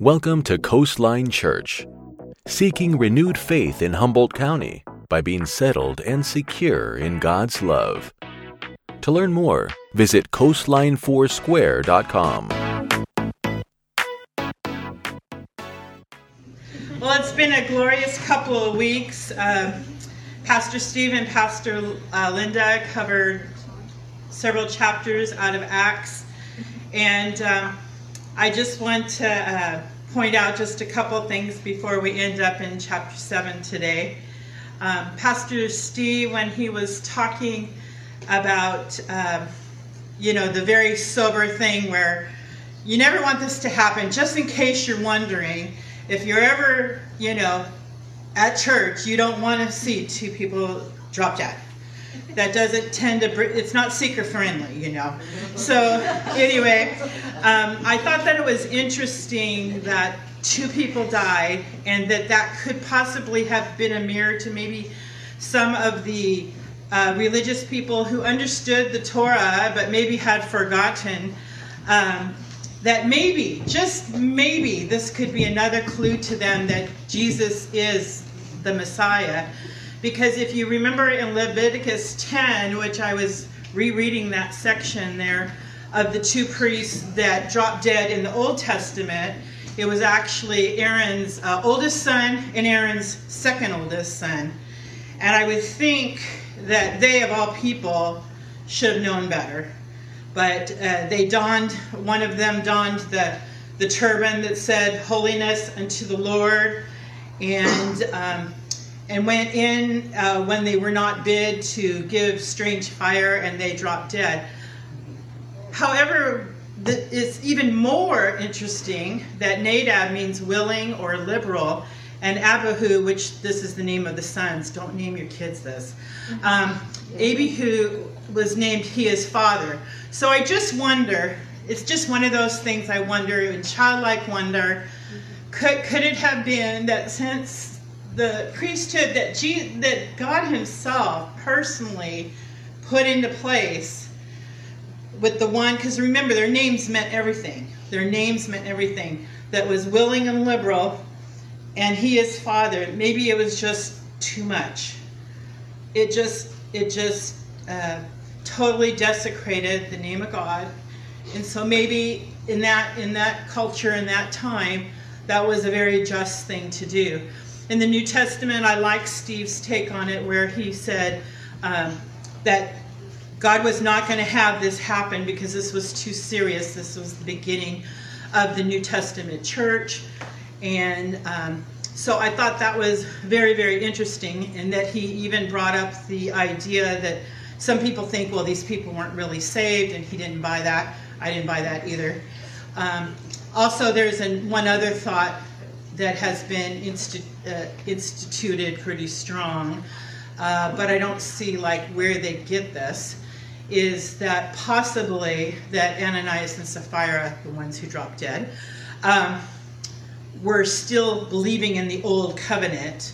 Welcome to Coastline Church, seeking renewed faith in Humboldt County by being settled and secure in God's love. To learn more, visit coastline4square.com. Well, it's been a glorious couple of weeks. Uh, Pastor Steve and Pastor uh, Linda covered several chapters out of Acts, and um, I just want to uh, point out just a couple things before we end up in chapter 7 today. Um, Pastor Steve, when he was talking about, um, you know, the very sober thing where you never want this to happen, just in case you're wondering, if you're ever, you know, at church, you don't want to see two people drop dead that doesn't tend to it's not seeker friendly you know. So anyway um, i thought that it was interesting that two people died and that that could possibly have been a mirror to maybe some of the uh, religious people who understood the torah but maybe had forgotten um, that maybe just maybe this could be another clue to them that jesus is the messiah because if you remember in Leviticus 10, which I was rereading that section there of the two priests that dropped dead in the Old Testament, it was actually Aaron's uh, oldest son and Aaron's second oldest son. And I would think that they, of all people, should have known better. But uh, they donned, one of them donned the, the turban that said, Holiness unto the Lord. And um, and went in uh, when they were not bid to give strange fire and they dropped dead. However, the, it's even more interesting that Nadab means willing or liberal, and Abihu, which this is the name of the sons, don't name your kids this. Um, Abihu was named he is father. So I just wonder, it's just one of those things I wonder, in childlike wonder, could, could it have been that since the priesthood that Jesus, that God Himself personally put into place with the one, because remember, their names meant everything. Their names meant everything. That was willing and liberal, and He is Father. Maybe it was just too much. It just, it just uh, totally desecrated the name of God, and so maybe in that in that culture in that time, that was a very just thing to do in the New Testament, I like Steve's take on it, where he said um, that God was not going to have this happen because this was too serious. This was the beginning of the New Testament church. And um, so I thought that was very, very interesting, and that he even brought up the idea that some people think, well, these people weren't really saved, and he didn't buy that. I didn't buy that either. Um, also, there's an, one other thought that has been insti- uh, instituted pretty strong, uh, but I don't see like where they get this. Is that possibly that Ananias and Sapphira, the ones who dropped dead, um, were still believing in the old covenant,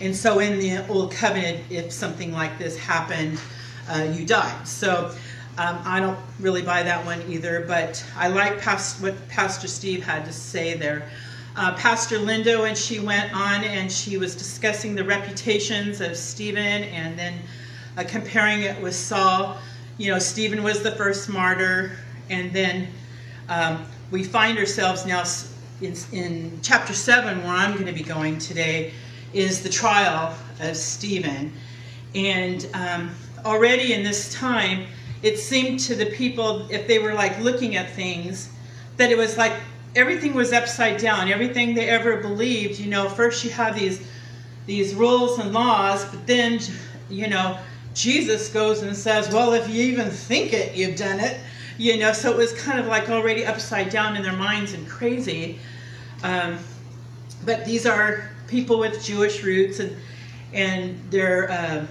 and so in the old covenant, if something like this happened, uh, you died. So. Um, I don't really buy that one either, but I like past, what Pastor Steve had to say there uh, Pastor Linda when she went on and she was discussing the reputations of Stephen and then uh, comparing it with Saul. You know, Stephen was the first martyr, and then um, we find ourselves now in, in chapter 7, where I'm going to be going today, is the trial of Stephen. And um, already in this time, it seemed to the people, if they were like looking at things, that it was like everything was upside down. Everything they ever believed, you know, first you have these these rules and laws, but then you know, Jesus goes and says, "Well, if you even think it, you've done it." You know, so it was kind of like already upside down in their minds and crazy. Um, but these are people with Jewish roots, and and they're uh,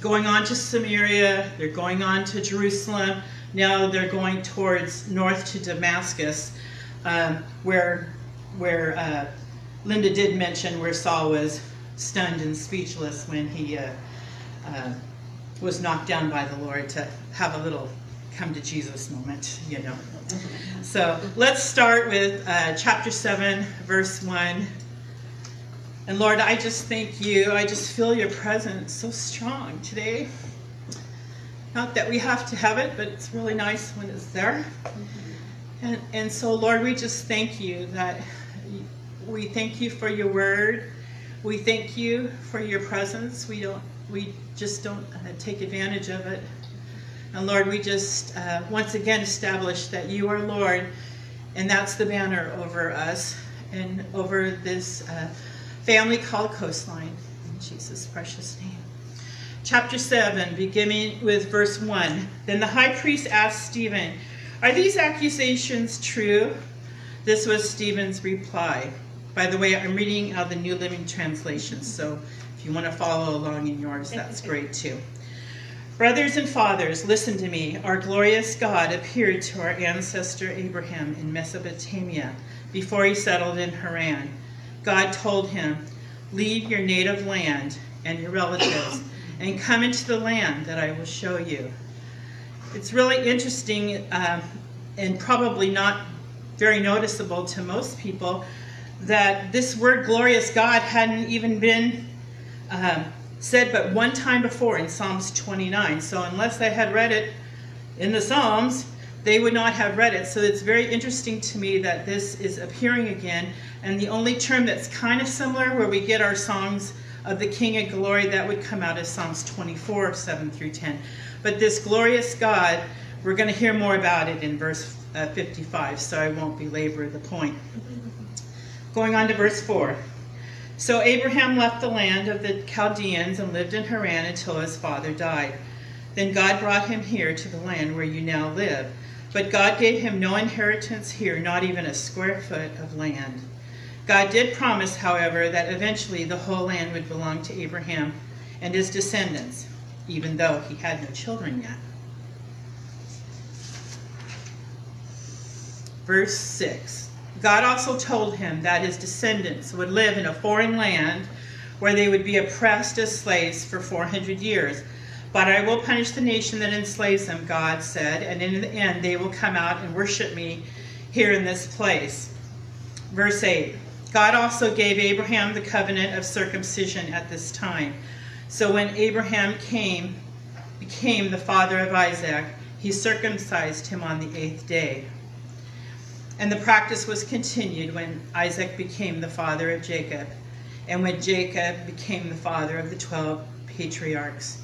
going on to Samaria. They're going on to Jerusalem. Now they're going towards north to Damascus um, where where uh, Linda did mention where Saul was stunned and speechless when he uh, uh, was knocked down by the Lord to have a little come to Jesus moment, you know. So let's start with uh, chapter 7, verse 1. And Lord, I just thank you. I just feel your presence so strong today. Not that we have to have it, but it's really nice when it's there. And, and so, Lord, we just thank you that we thank you for your word. We thank you for your presence. We don't, we just don't uh, take advantage of it. And Lord, we just uh, once again establish that you are Lord, and that's the banner over us and over this uh, family called Coastline. In Jesus' precious name. Chapter 7, beginning with verse 1. Then the high priest asked Stephen, Are these accusations true? This was Stephen's reply. By the way, I'm reading out the New Living Translation, so if you want to follow along in yours, that's great too. Brothers and fathers, listen to me. Our glorious God appeared to our ancestor Abraham in Mesopotamia before he settled in Haran. God told him, Leave your native land and your relatives and come into the land that I will show you. It's really interesting um, and probably not very noticeable to most people that this word glorious God hadn't even been um, said but one time before in Psalms 29. So unless they had read it in the Psalms, they would not have read it. So it's very interesting to me that this is appearing again. And the only term that's kind of similar, where we get our songs of the King of Glory, that would come out of Psalms 24, 7 through 10. But this glorious God, we're going to hear more about it in verse uh, 55, so I won't belabor the point. Going on to verse 4. So Abraham left the land of the Chaldeans and lived in Haran until his father died. Then God brought him here to the land where you now live. But God gave him no inheritance here, not even a square foot of land. God did promise, however, that eventually the whole land would belong to Abraham and his descendants, even though he had no children yet. Verse 6 God also told him that his descendants would live in a foreign land where they would be oppressed as slaves for 400 years. But I will punish the nation that enslaves them, God said, and in the end they will come out and worship me here in this place. Verse 8 God also gave Abraham the covenant of circumcision at this time. So when Abraham came, became the father of Isaac, he circumcised him on the eighth day. And the practice was continued when Isaac became the father of Jacob, and when Jacob became the father of the twelve patriarchs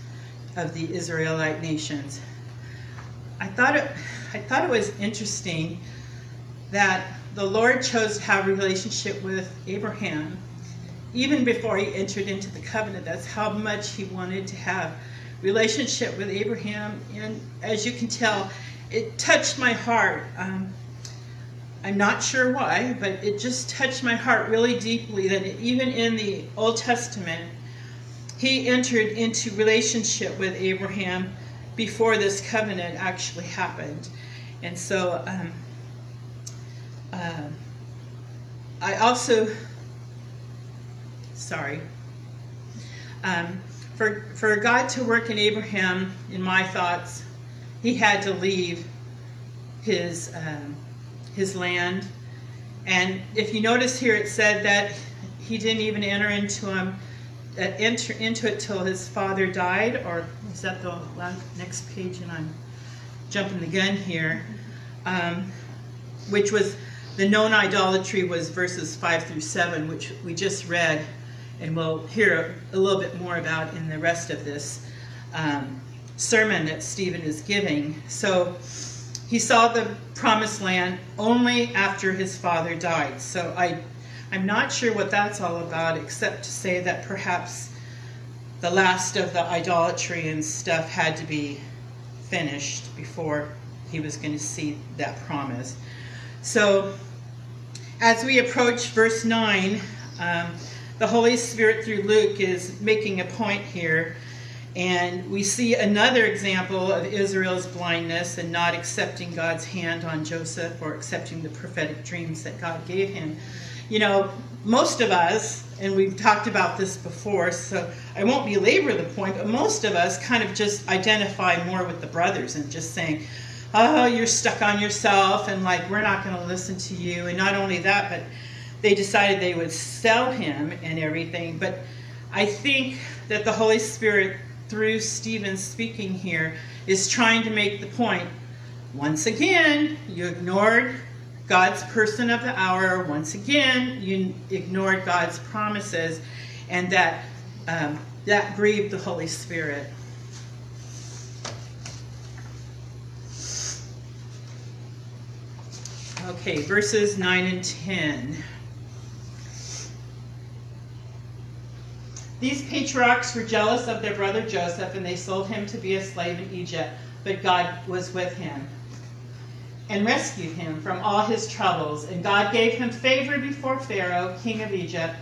of the Israelite nations. I thought it, I thought it was interesting that the Lord chose to have a relationship with Abraham even before he entered into the covenant. That's how much he wanted to have relationship with Abraham, and as you can tell, it touched my heart. Um, I'm not sure why, but it just touched my heart really deeply that even in the Old Testament, he entered into relationship with Abraham before this covenant actually happened. And so um, uh, I also, sorry, um, for, for God to work in Abraham, in my thoughts, he had to leave his. Um, his land. And if you notice here, it said that he didn't even enter into him, uh, enter into it till his father died, or is that the last, next page? And I'm jumping the gun here, um, which was the known idolatry was verses five through seven, which we just read, and we'll hear a, a little bit more about in the rest of this um, sermon that Stephen is giving. So he saw the promised land only after his father died. So I, I'm not sure what that's all about, except to say that perhaps the last of the idolatry and stuff had to be finished before he was going to see that promise. So as we approach verse 9, um, the Holy Spirit through Luke is making a point here and we see another example of Israel's blindness and not accepting God's hand on Joseph or accepting the prophetic dreams that God gave him. You know, most of us, and we've talked about this before, so I won't belabor the point, but most of us kind of just identify more with the brothers and just saying, oh, you're stuck on yourself, and like, we're not going to listen to you. And not only that, but they decided they would sell him and everything. But I think that the Holy Spirit, through Stephen speaking here, is trying to make the point once again, you ignored God's person of the hour. Once again, you ignored God's promises, and that um, that grieved the Holy Spirit. Okay, verses 9 and 10. These patriarchs were jealous of their brother Joseph, and they sold him to be a slave in Egypt, but God was with him and rescued him from all his troubles. And God gave him favor before Pharaoh, king of Egypt.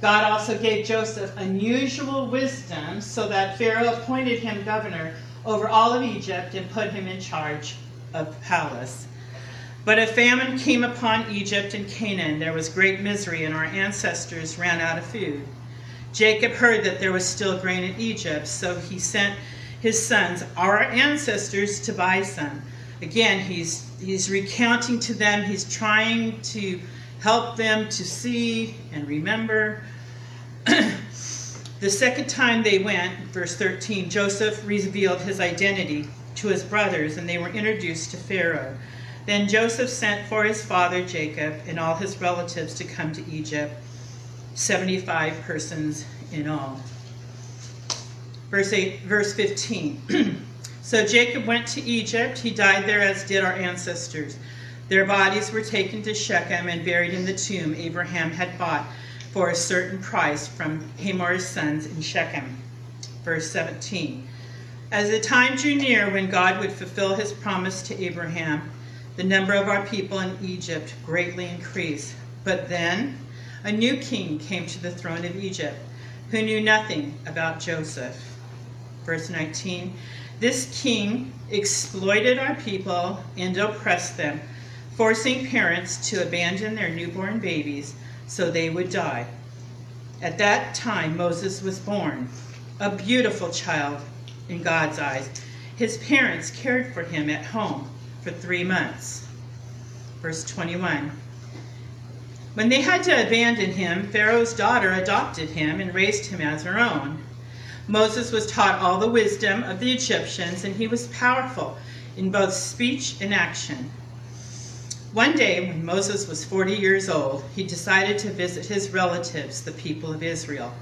God also gave Joseph unusual wisdom, so that Pharaoh appointed him governor over all of Egypt and put him in charge of the palace. But a famine came upon Egypt and Canaan. There was great misery, and our ancestors ran out of food. Jacob heard that there was still grain in Egypt, so he sent his sons, our ancestors, to buy some. Again, he's he's recounting to them, he's trying to help them to see and remember. the second time they went, verse 13, Joseph revealed his identity to his brothers, and they were introduced to Pharaoh. Then Joseph sent for his father Jacob and all his relatives to come to Egypt, 75 persons in all. Verse 8, verse 15. So Jacob went to Egypt. He died there, as did our ancestors. Their bodies were taken to Shechem and buried in the tomb Abraham had bought for a certain price from Hamor's sons in Shechem. Verse 17. As the time drew near when God would fulfill his promise to Abraham, the number of our people in Egypt greatly increased. But then a new king came to the throne of Egypt who knew nothing about Joseph. Verse 19. This king exploited our people and oppressed them, forcing parents to abandon their newborn babies so they would die. At that time, Moses was born, a beautiful child in God's eyes. His parents cared for him at home for three months. Verse 21. When they had to abandon him, Pharaoh's daughter adopted him and raised him as her own. Moses was taught all the wisdom of the Egyptians, and he was powerful in both speech and action. One day, when Moses was 40 years old, he decided to visit his relatives, the people of Israel.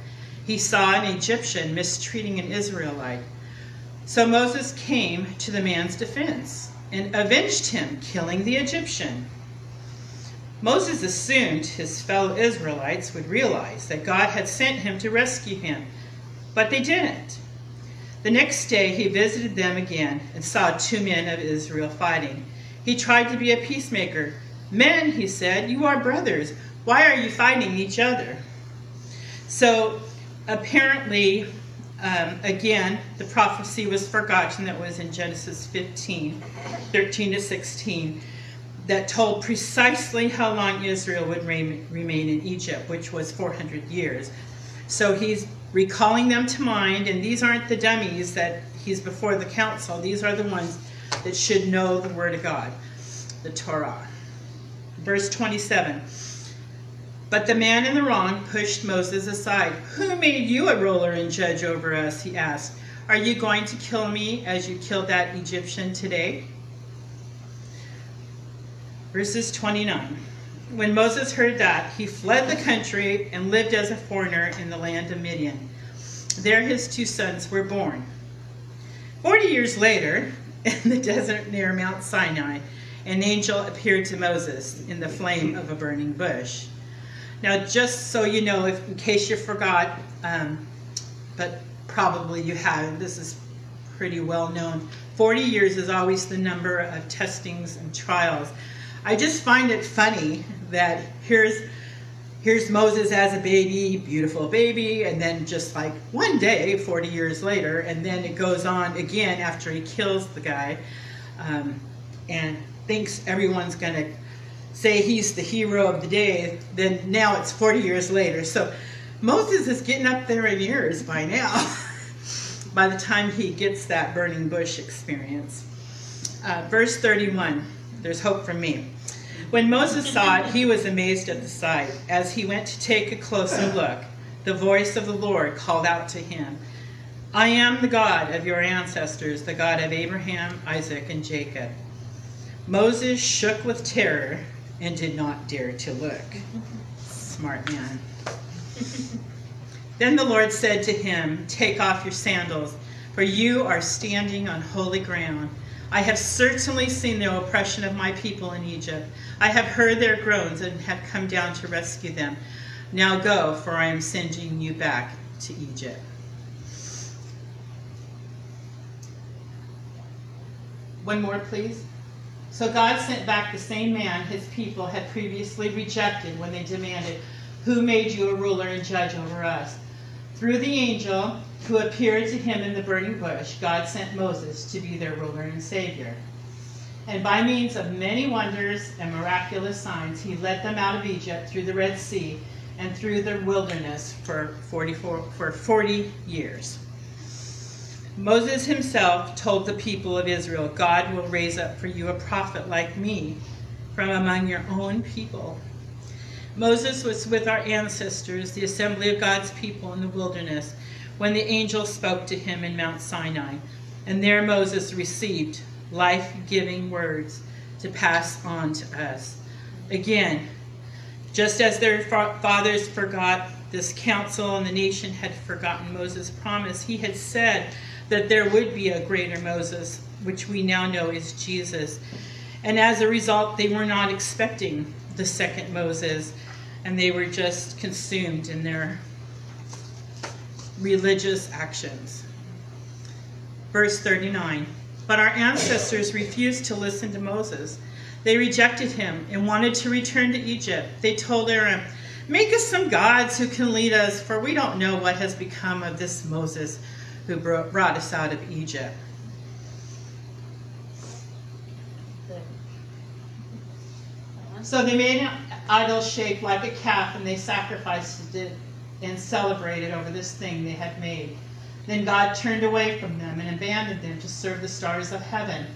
He saw an Egyptian mistreating an Israelite. So Moses came to the man's defense and avenged him, killing the Egyptian. Moses assumed his fellow Israelites would realize that God had sent him to rescue him but they didn't. The next day he visited them again and saw two men of Israel fighting. He tried to be a peacemaker. Men, he said, you are brothers. Why are you fighting each other? So apparently, um, again, the prophecy was forgotten that was in Genesis 15, 13 to 16, that told precisely how long Israel would remain in Egypt, which was 400 years. So he's recalling them to mind, and these aren't the dummies that he's before the council. These are the ones that should know the Word of God, the Torah. Verse 27. But the man in the wrong pushed Moses aside. Who made you a ruler and judge over us? He asked. Are you going to kill me as you killed that Egyptian today? Verses 29. When Moses heard that, he fled the country and lived as a foreigner in the land of Midian. There his two sons were born. Forty years later, in the desert near Mount Sinai, an angel appeared to Moses in the flame of a burning bush. Now, just so you know, if, in case you forgot, um, but probably you have, this is pretty well known. 40 years is always the number of testings and trials. I just find it funny that here's here's Moses as a baby, beautiful baby, and then just like one day, 40 years later, and then it goes on again after he kills the guy, um, and thinks everyone's gonna say he's the hero of the day. Then now it's 40 years later, so Moses is getting up there in years by now. by the time he gets that burning bush experience. Uh, verse 31. There's hope for me. When Moses saw it, he was amazed at the sight. As he went to take a closer look, the voice of the Lord called out to him I am the God of your ancestors, the God of Abraham, Isaac, and Jacob. Moses shook with terror and did not dare to look. Smart man. Then the Lord said to him, Take off your sandals, for you are standing on holy ground. I have certainly seen the oppression of my people in Egypt. I have heard their groans and have come down to rescue them. Now go, for I am sending you back to Egypt. One more, please. So God sent back the same man his people had previously rejected when they demanded, Who made you a ruler and judge over us? Through the angel who appeared to him in the burning bush, God sent Moses to be their ruler and savior. And by means of many wonders and miraculous signs, he led them out of Egypt through the Red Sea and through the wilderness for 44, for 40 years. Moses himself told the people of Israel, God will raise up for you a prophet like me from among your own people. Moses was with our ancestors, the assembly of God's people in the wilderness, when the angel spoke to him in Mount Sinai. And there Moses received life giving words to pass on to us. Again, just as their fathers forgot this counsel and the nation had forgotten Moses' promise, he had said, that there would be a greater Moses, which we now know is Jesus. And as a result, they were not expecting the second Moses, and they were just consumed in their religious actions. Verse 39 But our ancestors refused to listen to Moses. They rejected him and wanted to return to Egypt. They told Aaron, Make us some gods who can lead us, for we don't know what has become of this Moses who brought us out of Egypt. So they made an idol shaped like a calf, and they sacrificed it and celebrated over this thing they had made. Then God turned away from them and abandoned them to serve the stars of heaven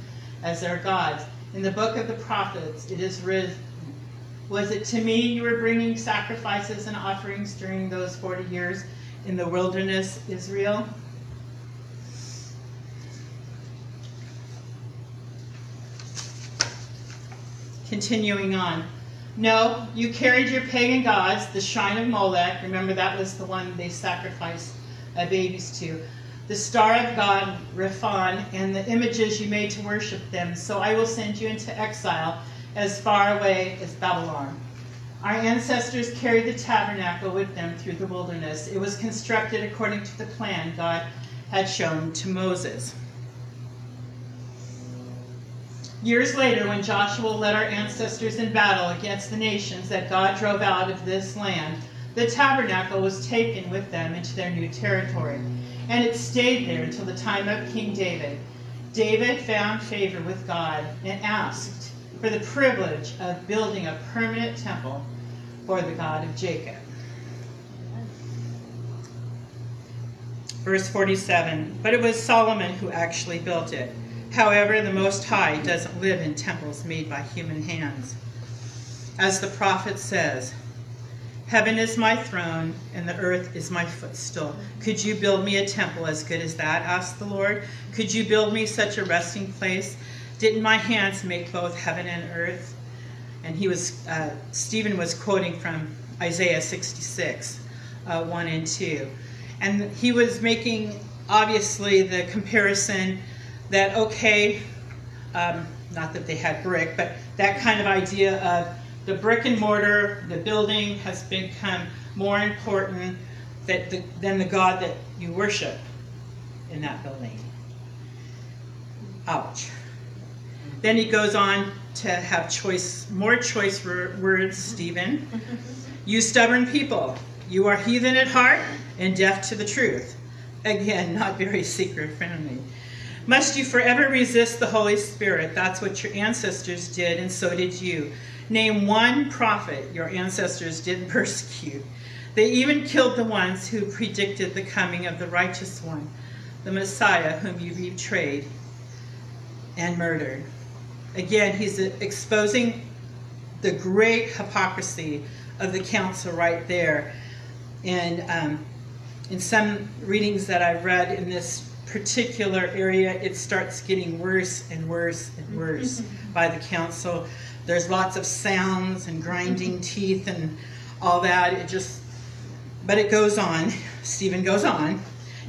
as their gods. In the book of the prophets, it is written, Was it to me you were bringing sacrifices and offerings during those 40 years in the wilderness, Israel? Continuing on. No, you carried your pagan gods, the shrine of Molech. Remember, that was the one they sacrificed uh, babies to. The star of God, Rephan, and the images you made to worship them. So I will send you into exile as far away as Babylon. Our ancestors carried the tabernacle with them through the wilderness. It was constructed according to the plan God had shown to Moses. Years later, when Joshua led our ancestors in battle against the nations that God drove out of this land, the tabernacle was taken with them into their new territory, and it stayed there until the time of King David. David found favor with God and asked for the privilege of building a permanent temple for the God of Jacob. Verse 47 But it was Solomon who actually built it. However, the Most High doesn't live in temples made by human hands. As the prophet says, Heaven is my throne, and the earth is my footstool. Could you build me a temple as good as that? asked the Lord. Could you build me such a resting place? Didn't my hands make both heaven and earth? And he was, uh, Stephen was quoting from Isaiah 66, uh, 1 and 2. And he was making, obviously, the comparison that, okay, um, not that they had brick, but that kind of idea of the brick and mortar, the building has become more important the, than the God that you worship in that building. Ouch. Then he goes on to have choice, more choice words, Stephen. You stubborn people, you are heathen at heart and deaf to the truth. Again, not very seeker friendly. Must you forever resist the Holy Spirit? That's what your ancestors did, and so did you. Name one prophet your ancestors didn't persecute. They even killed the ones who predicted the coming of the righteous one, the Messiah whom you betrayed and murdered. Again, he's exposing the great hypocrisy of the council right there. And um, in some readings that I've read in this particular area, it starts getting worse and worse and mm-hmm. worse mm-hmm. by the council. There's lots of sounds and grinding mm-hmm. teeth and all that. It just, but it goes on. Stephen goes on.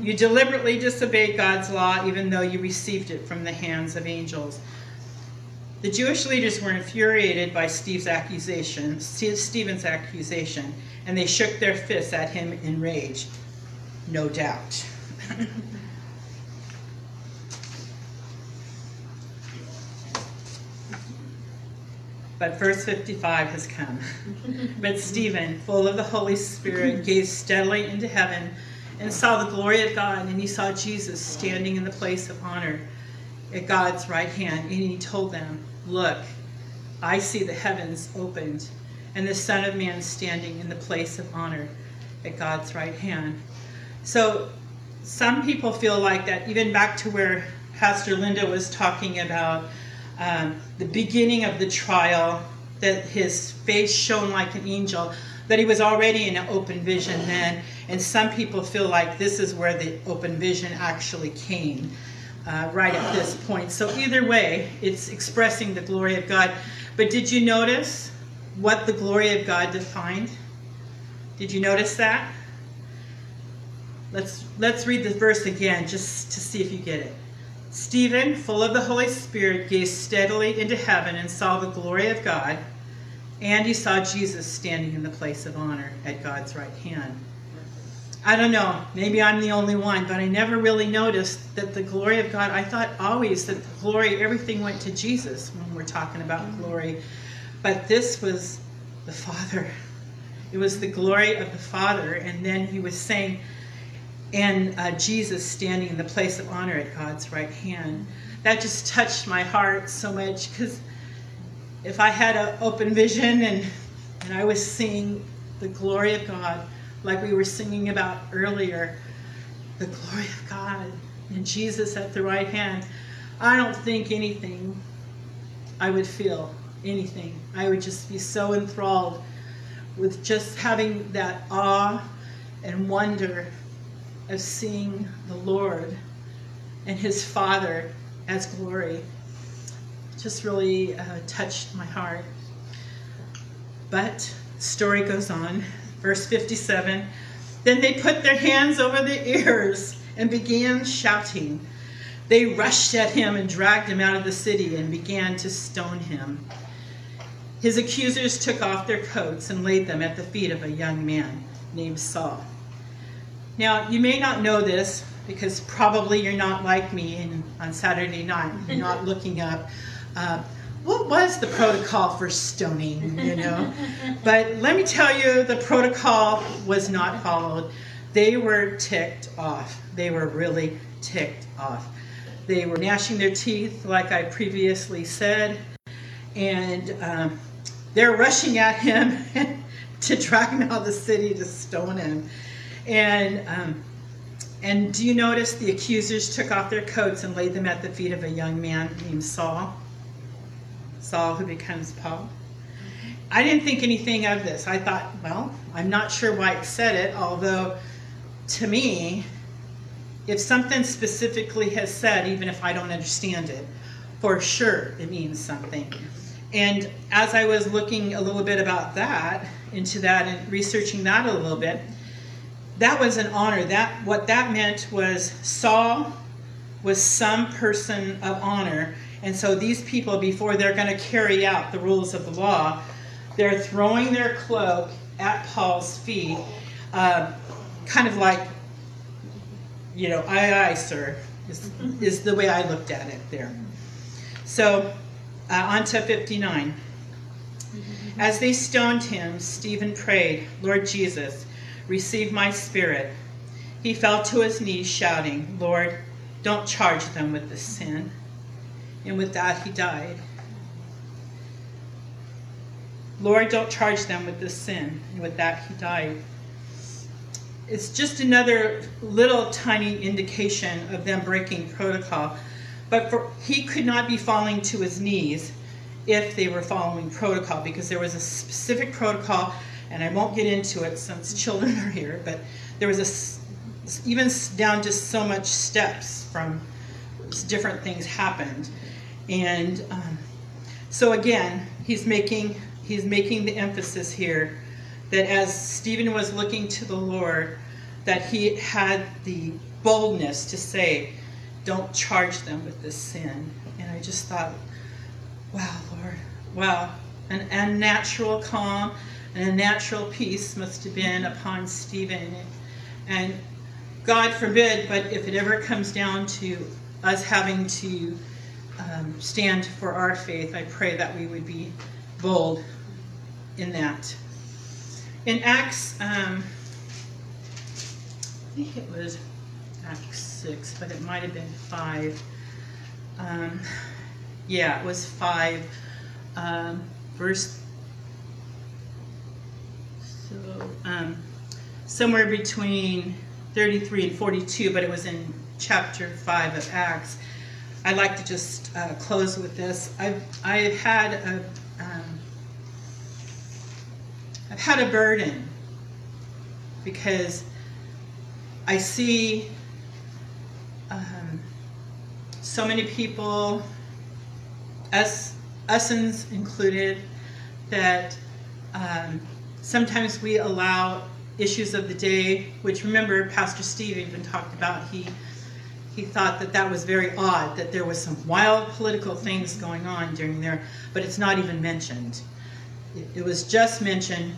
You deliberately disobeyed God's law even though you received it from the hands of angels. The Jewish leaders were infuriated by Steve's accusation, Stephen's accusation, and they shook their fists at him in rage. No doubt. But verse 55 has come. but Stephen, full of the Holy Spirit, gazed steadily into heaven and saw the glory of God, and he saw Jesus standing in the place of honor at God's right hand. And he told them, Look, I see the heavens opened, and the Son of Man standing in the place of honor at God's right hand. So some people feel like that, even back to where Pastor Linda was talking about um, the beginning of the trial, that his face shone like an angel, that he was already in an open vision then. And some people feel like this is where the open vision actually came, uh, right at this point. So, either way, it's expressing the glory of God. But did you notice what the glory of God defined? Did you notice that? Let's let's read the verse again just to see if you get it. Stephen, full of the Holy Spirit, gazed steadily into heaven and saw the glory of God, and he saw Jesus standing in the place of honor at God's right hand. I don't know, maybe I'm the only one, but I never really noticed that the glory of God, I thought always that the glory, everything went to Jesus when we're talking about mm-hmm. glory. But this was the Father. It was the glory of the Father. And then he was saying, and uh, Jesus standing in the place of honor at God's right hand. That just touched my heart so much because if I had an open vision and, and I was seeing the glory of God, like we were singing about earlier, the glory of God and Jesus at the right hand, I don't think anything I would feel anything. I would just be so enthralled with just having that awe and wonder of seeing the Lord and his Father as glory just really uh, touched my heart. But story goes on. Verse 57 Then they put their hands over their ears and began shouting. They rushed at him and dragged him out of the city and began to stone him. His accusers took off their coats and laid them at the feet of a young man named Saul. Now, you may not know this because probably you're not like me and on Saturday night, you're not looking up uh, what was the protocol for stoning, you know? but let me tell you, the protocol was not followed. They were ticked off. They were really ticked off. They were gnashing their teeth, like I previously said, and um, they're rushing at him to drag him out of the city to stone him. And um, and do you notice the accusers took off their coats and laid them at the feet of a young man named Saul? Saul, who becomes Paul. I didn't think anything of this. I thought, well, I'm not sure why it said it, although to me, if something specifically has said, even if I don't understand it, for sure it means something. And as I was looking a little bit about that, into that, and researching that a little bit, that was an honor. That what that meant was Saul was some person of honor. And so these people, before they're going to carry out the rules of the law, they're throwing their cloak at Paul's feet, uh, kind of like, you know, aye, aye, sir, is, is the way I looked at it there. So, uh, on to 59. As they stoned him, Stephen prayed, Lord Jesus, Receive my spirit. He fell to his knees, shouting, Lord, don't charge them with this sin. And with that, he died. Lord, don't charge them with this sin. And with that, he died. It's just another little tiny indication of them breaking protocol. but for, he could not be falling to his knees if they were following protocol because there was a specific protocol, and I won't get into it since children are here, but there was a even down just so much steps from different things happened, and um, so again, he's making he's making the emphasis here that as Stephen was looking to the Lord, that he had the boldness to say, "Don't charge them with this sin." And I just thought, wow, Lord, wow, an unnatural calm and a natural peace must have been upon Stephen. And God forbid, but if it ever comes down to us having to um, stand for our faith, I pray that we would be bold in that. In Acts, um, I think it was Acts 6, but it might have been 5. Um, yeah, it was 5, um, verse. Um, somewhere between 33 and 42, but it was in chapter 5 of Acts. I'd like to just uh, close with this. I've, I've had a, um, I've had a burden because I see um, so many people, us, usins included, that um, sometimes we allow issues of the day, which remember Pastor Steve even talked about. He he thought that that was very odd that there was some wild political things going on during there, but it's not even mentioned. It, it was just mentioned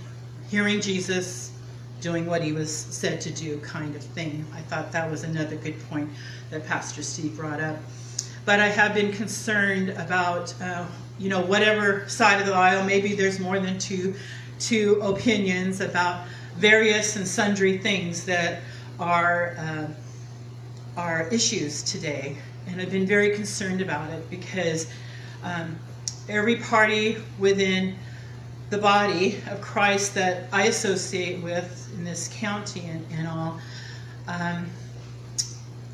hearing Jesus doing what he was said to do, kind of thing. I thought that was another good point that Pastor Steve brought up. But I have been concerned about, uh, you know, whatever side of the aisle. Maybe there's more than two two opinions about various and sundry things that are. Uh, are issues today, and I've been very concerned about it because um, every party within the body of Christ that I associate with in this county and, and all, um,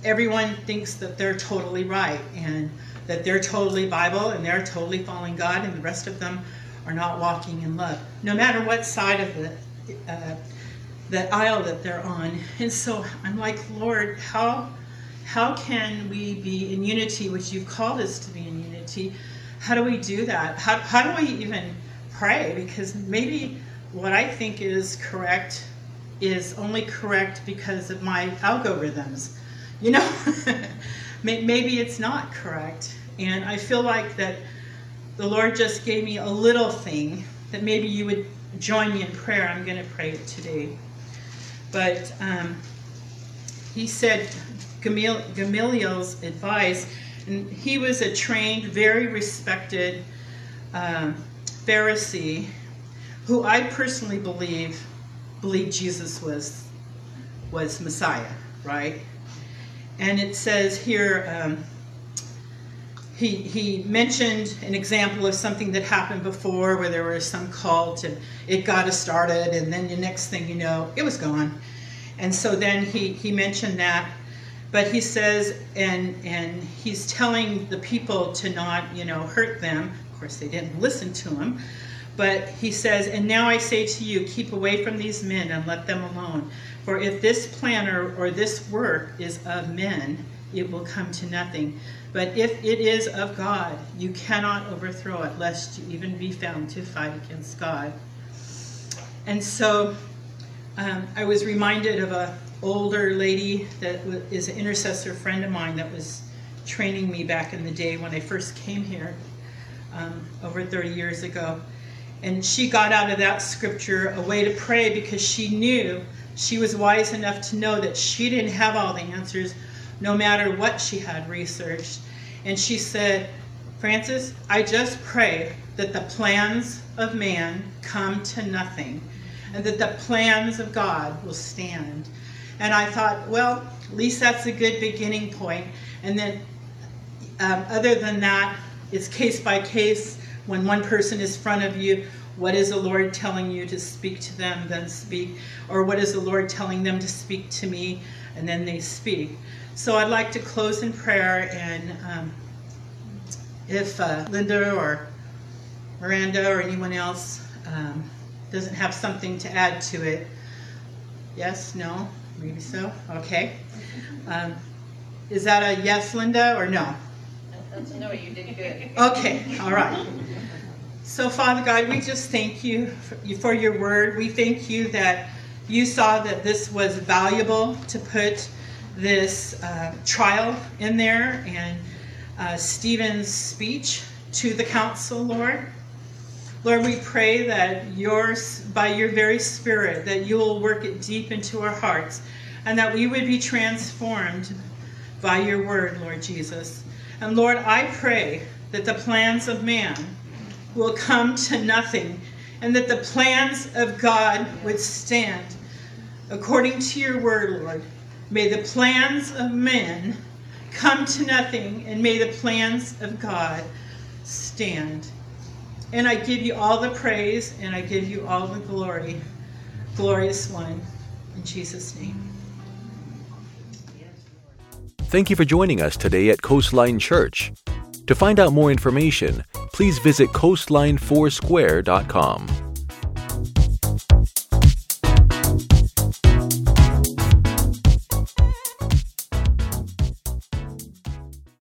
everyone thinks that they're totally right and that they're totally Bible and they're totally following God, and the rest of them are not walking in love, no matter what side of the uh, the aisle that they're on. And so I'm like, Lord, how how can we be in unity, which you've called us to be in unity? How do we do that? How, how do we even pray? Because maybe what I think is correct is only correct because of my algorithms. You know, maybe it's not correct. And I feel like that the Lord just gave me a little thing that maybe you would join me in prayer. I'm going to pray it today. But um, he said, Gamaliel's advice. And he was a trained, very respected um, Pharisee who I personally believe believed Jesus was was Messiah, right? And it says here, um, he, he mentioned an example of something that happened before where there was some cult and it got us started, and then the next thing you know, it was gone. And so then he, he mentioned that but he says and and he's telling the people to not you know hurt them. Of course they didn't listen to him but he says and now i say to you keep away from these men and let them alone. For if this plan or, or this work is of men it will come to nothing but if it is of god you cannot overthrow it lest you even be found to fight against god and so um, i was reminded of an older lady that is an intercessor friend of mine that was training me back in the day when I first came here um, over 30 years ago. And she got out of that scripture a way to pray because she knew she was wise enough to know that she didn't have all the answers no matter what she had researched. And she said, Francis, I just pray that the plans of man come to nothing and that the plans of God will stand. And I thought, well, at least that's a good beginning point. And then, um, other than that, it's case by case. When one person is in front of you, what is the Lord telling you to speak to them, then speak? Or what is the Lord telling them to speak to me, and then they speak? So I'd like to close in prayer and um, if uh, Linda or Miranda or anyone else um, doesn't have something to add to it. Yes, no, maybe so. Okay. Um, is that a yes, Linda, or no? That's no, you did good. Okay, all right. So, Father God, we just thank you for your word. We thank you that you saw that this was valuable to put this uh, trial in there and uh, Stephen's speech to the council, Lord. Lord, we pray that yours, by your very spirit, that you will work it deep into our hearts and that we would be transformed by your word, Lord Jesus. And Lord, I pray that the plans of man will come to nothing and that the plans of God would stand. According to your word, Lord, may the plans of men come to nothing and may the plans of God stand. And I give you all the praise and I give you all the glory, glorious one, in Jesus' name. Thank you for joining us today at Coastline Church. To find out more information, please visit coastlinefoursquare.com.